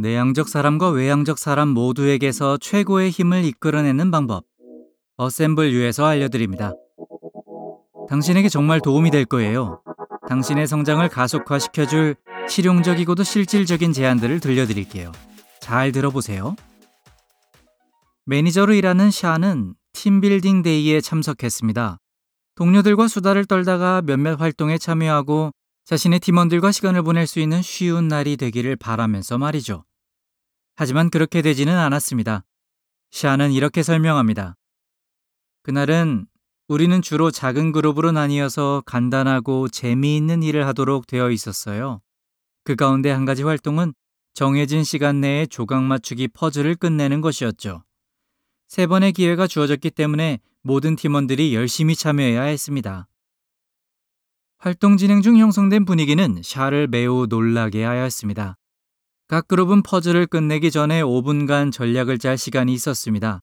내향적 사람과 외향적 사람 모두에게서 최고의 힘을 이끌어내는 방법. 어셈블 유에서 알려드립니다. 당신에게 정말 도움이 될 거예요. 당신의 성장을 가속화시켜줄 실용적이고도 실질적인 제안들을 들려드릴게요. 잘 들어보세요. 매니저로 일하는 샤는 팀빌딩 데이에 참석했습니다. 동료들과 수다를 떨다가 몇몇 활동에 참여하고 자신의 팀원들과 시간을 보낼 수 있는 쉬운 날이 되기를 바라면서 말이죠. 하지만 그렇게 되지는 않았습니다. 샤는 이렇게 설명합니다. 그날은 우리는 주로 작은 그룹으로 나뉘어서 간단하고 재미있는 일을 하도록 되어 있었어요. 그 가운데 한 가지 활동은 정해진 시간 내에 조각 맞추기 퍼즐을 끝내는 것이었죠. 세 번의 기회가 주어졌기 때문에 모든 팀원들이 열심히 참여해야 했습니다. 활동 진행 중 형성된 분위기는 샤를 매우 놀라게 하였습니다. 각 그룹은 퍼즐을 끝내기 전에 5분간 전략을 짤 시간이 있었습니다.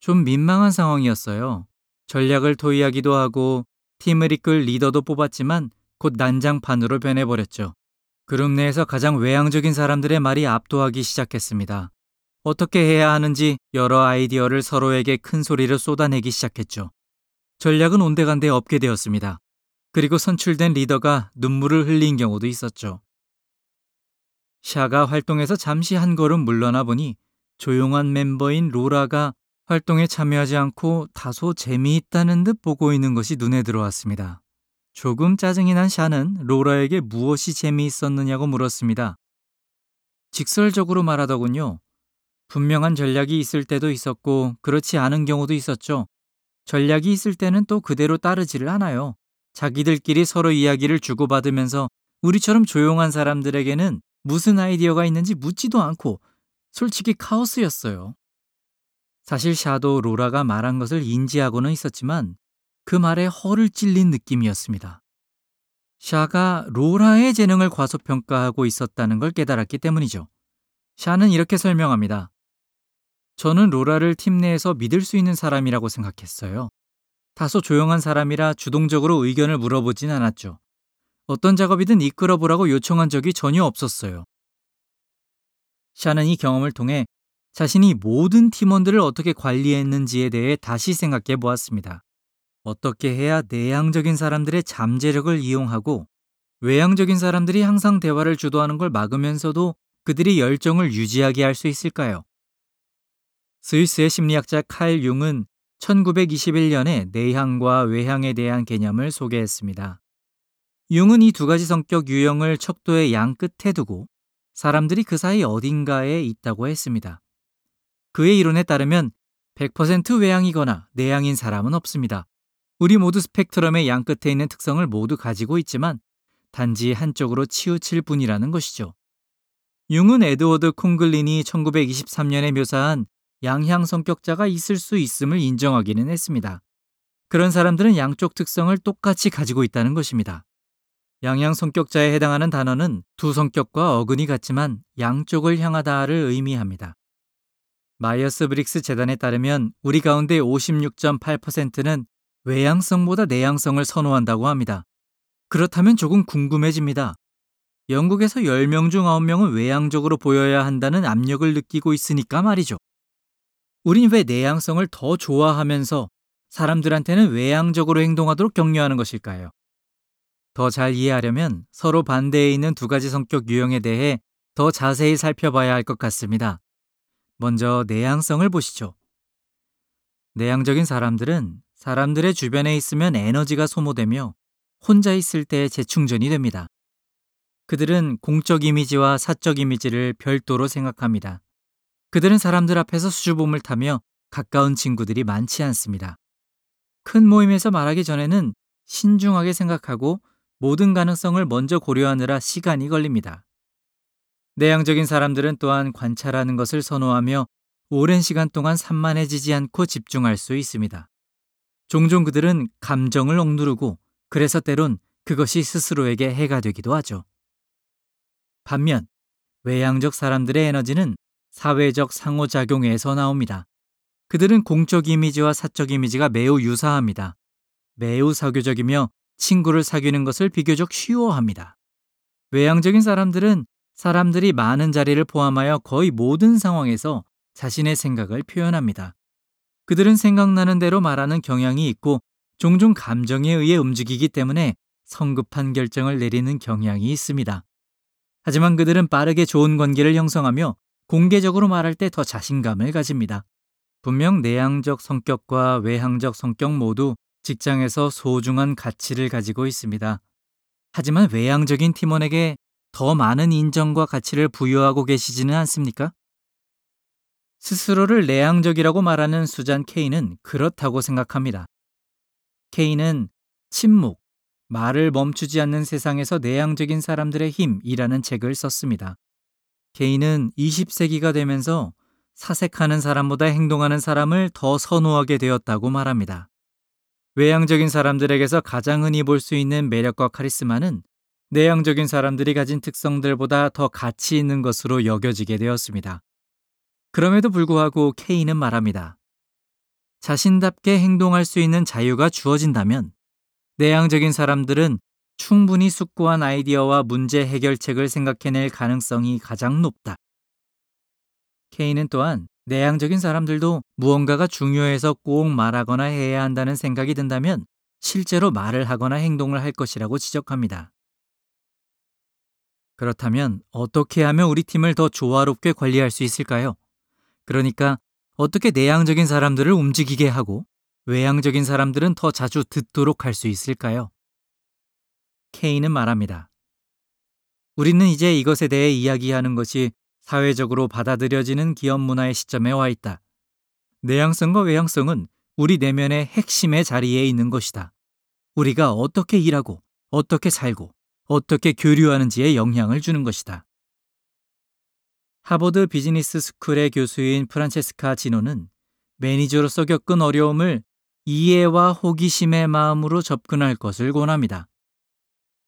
좀 민망한 상황이었어요. 전략을 토의하기도 하고 팀을 이끌 리더도 뽑았지만 곧 난장판으로 변해버렸죠. 그룹 내에서 가장 외향적인 사람들의 말이 압도하기 시작했습니다. 어떻게 해야 하는지 여러 아이디어를 서로에게 큰 소리를 쏟아내기 시작했죠. 전략은 온데간데 없게 되었습니다. 그리고 선출된 리더가 눈물을 흘린 경우도 있었죠. 샤가 활동에서 잠시 한 걸음 물러나 보니 조용한 멤버인 로라가 활동에 참여하지 않고 다소 재미있다는 듯 보고 있는 것이 눈에 들어왔습니다. 조금 짜증이 난 샤는 로라에게 무엇이 재미있었느냐고 물었습니다. 직설적으로 말하더군요. 분명한 전략이 있을 때도 있었고 그렇지 않은 경우도 있었죠. 전략이 있을 때는 또 그대로 따르지를 않아요. 자기들끼리 서로 이야기를 주고받으면서 우리처럼 조용한 사람들에게는 무슨 아이디어가 있는지 묻지도 않고 솔직히 카오스였어요. 사실 샤도 로라가 말한 것을 인지하고는 있었지만 그 말에 허를 찔린 느낌이었습니다. 샤가 로라의 재능을 과소평가하고 있었다는 걸 깨달았기 때문이죠. 샤는 이렇게 설명합니다. 저는 로라를 팀 내에서 믿을 수 있는 사람이라고 생각했어요. 다소 조용한 사람이라 주동적으로 의견을 물어보진 않았죠. 어떤 작업이든 이끌어 보라고 요청한 적이 전혀 없었어요. 샤는 이 경험을 통해 자신이 모든 팀원들을 어떻게 관리했는지에 대해 다시 생각해 보았습니다. 어떻게 해야 내향적인 사람들의 잠재력을 이용하고 외향적인 사람들이 항상 대화를 주도하는 걸 막으면서도 그들이 열정을 유지하게 할 수 있을까요? 스위스의 심리학자 칼 융은 1921년에 내향과 외향에 대한 개념을 소개했습니다. 융은 이 두 가지 성격 유형을 척도의 양 끝에 두고 사람들이 그 사이 어딘가에 있다고 했습니다. 그의 이론에 따르면 100% 외향이거나 내향인 사람은 없습니다. 우리 모두 스펙트럼의 양 끝에 있는 특성을 모두 가지고 있지만 단지 한쪽으로 치우칠 뿐이라는 것이죠. 융은 에드워드 콘클린이 1923년에 묘사한 양향 성격자가 있을 수 있음을 인정하기는 했습니다. 그런 사람들은 양쪽 특성을 똑같이 가지고 있다는 것입니다. 양향 성격자에 해당하는 단어는 두 성격과 어근이 같지만 양쪽을 향하다를 의미합니다. 마이어스 브릭스 재단에 따르면 우리 가운데 56.8%는 외향성보다 내향성을 선호한다고 합니다. 그렇다면 조금 궁금해집니다. 영국에서 10명 중 9명은 외향적으로 보여야 한다는 압력을 느끼고 있으니까 말이죠. 우린 왜 내향성을 더 좋아하면서 사람들한테는 외향적으로 행동하도록 격려하는 것일까요? 더 잘 이해하려면 서로 반대에 있는 두 가지 성격 유형에 대해 더 자세히 살펴봐야 할 것 같습니다. 먼저 내향성을 보시죠. 내향적인 사람들은 사람들의 주변에 있으면 에너지가 소모되며 혼자 있을 때 재충전이 됩니다. 그들은 공적 이미지와 사적 이미지를 별도로 생각합니다. 그들은 사람들 앞에서 수줍음을 타며 가까운 친구들이 많지 않습니다. 큰 모임에서 말하기 전에는 신중하게 생각하고 모든 가능성을 먼저 고려하느라 시간이 걸립니다. 내향적인 사람들은 또한 관찰하는 것을 선호하며 오랜 시간 동안 산만해지지 않고 집중할 수 있습니다. 종종 그들은 감정을 억누르고 그래서 때론 그것이 스스로에게 해가 되기도 하죠. 반면 외향적 사람들의 에너지는 사회적 상호작용에서 나옵니다. 그들은 공적 이미지와 사적 이미지가 매우 유사합니다. 매우 사교적이며 친구를 사귀는 것을 비교적 쉬워합니다. 외향적인 사람들은 사람들이 많은 자리를 포함하여 거의 모든 상황에서 자신의 생각을 표현합니다. 그들은 생각나는 대로 말하는 경향이 있고 종종 감정에 의해 움직이기 때문에 성급한 결정을 내리는 경향이 있습니다. 하지만 그들은 빠르게 좋은 관계를 형성하며 공개적으로 말할 때 더 자신감을 가집니다. 분명 내향적 성격과 외향적 성격 모두 직장에서 소중한 가치를 가지고 있습니다. 하지만 외향적인 팀원에게 더 많은 인정과 가치를 부여하고 계시지는 않습니까? 스스로를 내향적이라고 말하는 수잔 케이는 그렇다고 생각합니다. 케이는 침묵, 말을 멈추지 않는 세상에서 내향적인 사람들의 힘이라는 책을 썼습니다. 케이는 20세기가 되면서 사색하는 사람보다 행동하는 사람을 더 선호하게 되었다고 말합니다. 외향적인 사람들에게서 가장 흔히 볼 수 있는 매력과 카리스마는 내향적인 사람들이 가진 특성들보다 더 가치 있는 것으로 여겨지게 되었습니다. 그럼에도 불구하고 케이는 말합니다. 자신답게 행동할 수 있는 자유가 주어진다면 내향적인 사람들은 충분히 숙고한 아이디어와 문제 해결책을 생각해낼 가능성이 가장 높다. 케이는 또한 내향적인 사람들도 무언가가 중요해서 꼭 말하거나 해야 한다는 생각이 든다면 실제로 말을 하거나 행동을 할 것이라고 지적합니다. 그렇다면 어떻게 하면 우리 팀을 더 조화롭게 관리할 수 있을까요? 그러니까 어떻게 내향적인 사람들을 움직이게 하고 외향적인 사람들은 더 자주 듣도록 할 수 있을까요? 케이는 말합니다. 우리는 이제 이것에 대해 이야기하는 것이 사회적으로 받아들여지는 기업 문화의 시점에 와 있다. 내향성과 외향성은 우리 내면의 핵심의 자리에 있는 것이다. 우리가 어떻게 일하고, 어떻게 살고, 어떻게 교류하는지에 영향을 주는 것이다. 하버드 비즈니스 스쿨의 교수인 프란체스카 지노는 매니저로서 겪은 어려움을 이해와 호기심의 마음으로 접근할 것을 권합니다.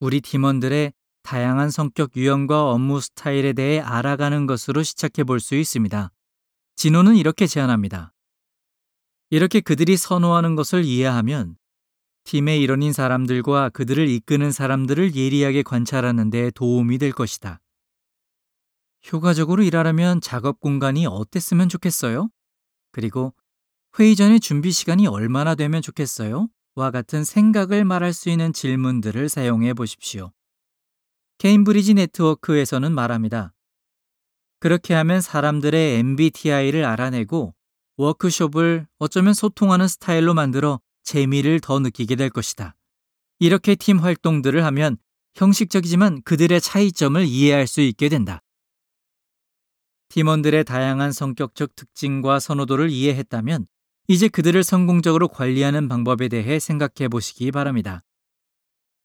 우리 팀원들의 다양한 성격 유형과 업무 스타일에 대해 알아가는 것으로 시작해 볼 수 있습니다. 진호는 이렇게 제안합니다. 이렇게 그들이 선호하는 것을 이해하면 팀의 일원인 사람들과 그들을 이끄는 사람들을 예리하게 관찰하는 데 도움이 될 것이다. 효과적으로 일하려면 작업 공간이 어땠으면 좋겠어요? 그리고 회의 전에 준비 시간이 얼마나 되면 좋겠어요? 와 같은 생각을 말할 수 있는 질문들을 사용해 보십시오. 케임브리지 네트워크에서는 말합니다. 그렇게 하면 사람들의 MBTI를 알아내고 워크숍을 어쩌면 소통하는 스타일로 만들어 재미를 더 느끼게 될 것이다. 이렇게 팀 활동들을 하면 형식적이지만 그들의 차이점을 이해할 수 있게 된다. 팀원들의 다양한 성격적 특징과 선호도를 이해했다면 이제 그들을 성공적으로 관리하는 방법에 대해 생각해 보시기 바랍니다.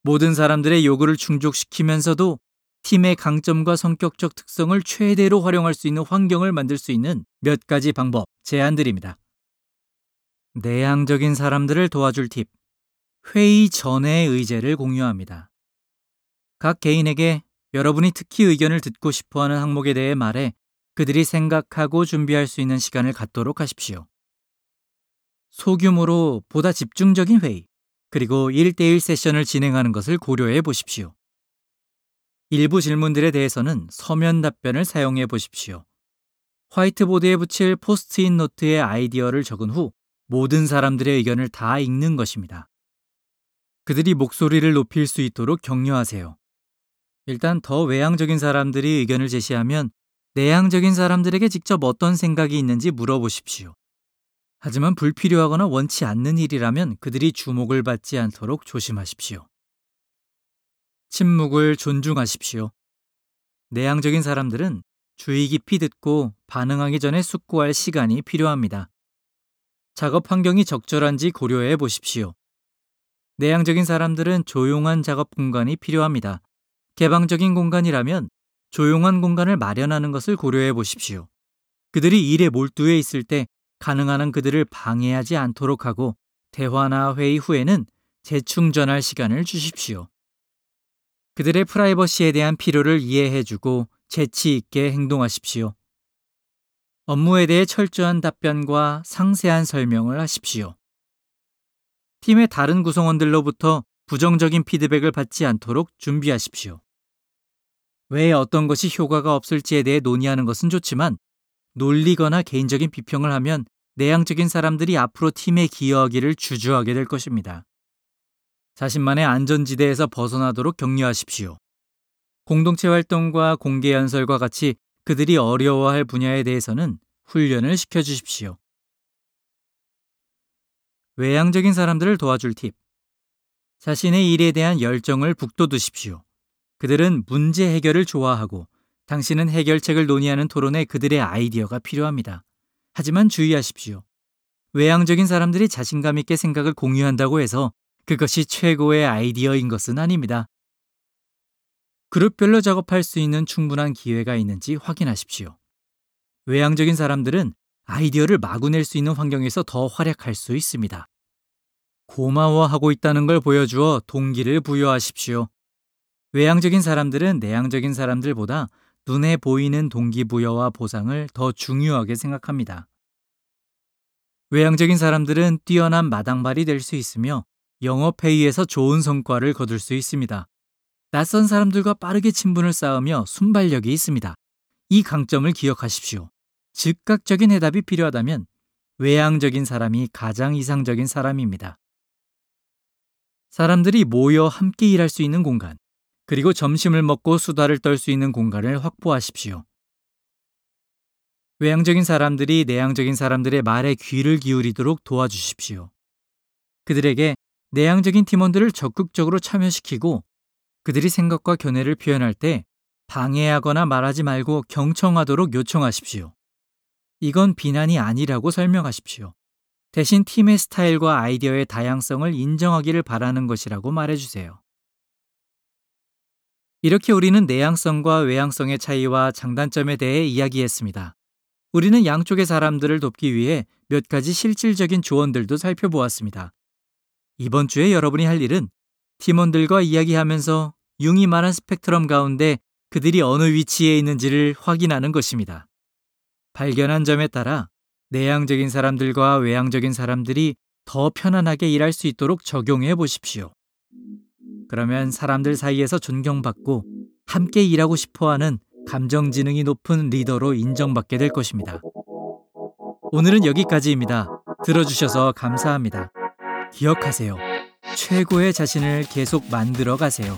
모든 사람들의 요구를 충족시키면서도 팀의 강점과 성격적 특성을 최대로 활용할 수 있는 환경을 만들 수 있는 몇 가지 방법 제안드립니다. 내향적인 사람들을 도와줄 팁. 회의 전의 의제를 공유합니다. 각 개인에게 여러분이 특히 의견을 듣고 싶어 하는 항목에 대해 말해 그들이 생각하고 준비할 수 있는 시간을 갖도록 하십시오. 소규모로 보다 집중적인 회의, 그리고 1대1 세션을 진행하는 것을 고려해 보십시오. 일부 질문들에 대해서는 서면 답변을 사용해 보십시오. 화이트보드에 붙일 포스트잇 노트에 아이디어를 적은 후 모든 사람들의 의견을 다 읽는 것입니다. 그들이 목소리를 높일 수 있도록 격려하세요. 일단 더 외향적인 사람들이 의견을 제시하면 내향적인 사람들에게 직접 어떤 생각이 있는지 물어보십시오. 하지만 불필요하거나 원치 않는 일이라면 그들이 주목을 받지 않도록 조심하십시오. 침묵을 존중하십시오. 내향적인 사람들은 주의 깊이 듣고 반응하기 전에 숙고할 시간이 필요합니다. 작업 환경이 적절한지 고려해 보십시오. 내향적인 사람들은 조용한 작업 공간이 필요합니다. 개방적인 공간이라면 조용한 공간을 마련하는 것을 고려해 보십시오. 그들이 일에 몰두해 있을 때 가능한 한 그들을 방해하지 않도록 하고 대화나 회의 후에는 재충전할 시간을 주십시오. 그들의 프라이버시에 대한 필요를 이해해주고 재치 있게 행동하십시오. 업무에 대해 철저한 답변과 상세한 설명을 하십시오. 팀의 다른 구성원들로부터 부정적인 피드백을 받지 않도록 준비하십시오. 왜 어떤 것이 효과가 없을지에 대해 논의하는 것은 좋지만 놀리거나 개인적인 비평을 하면 내향적인 사람들이 앞으로 팀에 기여하기를 주저하게 될 것입니다. 자신만의 안전지대에서 벗어나도록 격려하십시오. 공동체 활동과 공개 연설과 같이 그들이 어려워할 분야에 대해서는 훈련을 시켜주십시오. 외향적인 사람들을 도와줄 팁. 자신의 일에 대한 열정을 북돋우십시오. 그들은 문제 해결을 좋아하고 당신은 해결책을 논의하는 토론에 그들의 아이디어가 필요합니다. 하지만 주의하십시오. 외향적인 사람들이 자신감 있게 생각을 공유한다고 해서 그것이 최고의 아이디어인 것은 아닙니다. 그룹별로 작업할 수 있는 충분한 기회가 있는지 확인하십시오. 외향적인 사람들은 아이디어를 마구 낼 수 있는 환경에서 더 활약할 수 있습니다. 고마워하고 있다는 걸 보여주어 동기를 부여하십시오. 외향적인 사람들은 내향적인 사람들보다 눈에 보이는 동기부여와 보상을 더 중요하게 생각합니다. 외향적인 사람들은 뛰어난 마당발이 될 수 있으며 영업회의에서 좋은 성과를 거둘 수 있습니다. 낯선 사람들과 빠르게 친분을 쌓으며 순발력이 있습니다. 이 강점을 기억하십시오. 즉각적인 해답이 필요하다면 외향적인 사람이 가장 이상적인 사람입니다. 사람들이 모여 함께 일할 수 있는 공간, 그리고 점심을 먹고 수다를 떨 수 있는 공간을 확보하십시오. 외향적인 사람들이 내향적인 사람들의 말에 귀를 기울이도록 도와주십시오. 그들에게 내향적인 팀원들을 적극적으로 참여시키고 그들이 생각과 견해를 표현할 때 방해하거나 말하지 말고 경청하도록 요청하십시오. 이건 비난이 아니라고 설명하십시오. 대신 팀의 스타일과 아이디어의 다양성을 인정하기를 바라는 것이라고 말해주세요. 이렇게 우리는 내향성과 외향성의 차이와 장단점에 대해 이야기했습니다. 우리는 양쪽의 사람들을 돕기 위해 몇 가지 실질적인 조언들도 살펴보았습니다. 이번 주에 여러분이 할 일은 팀원들과 이야기하면서 융이 말한 스펙트럼 가운데 그들이 어느 위치에 있는지를 확인하는 것입니다. 발견한 점에 따라 내향적인 사람들과 외향적인 사람들이 더 편안하게 일할 수 있도록 적용해 보십시오. 그러면 사람들 사이에서 존경받고 함께 일하고 싶어 하는 감정 지능이 높은 리더로 인정받게 될 것입니다. 오늘은 여기까지입니다. 들어주셔서 감사합니다. 기억하세요. 최고의 자신을 계속 만들어 가세요.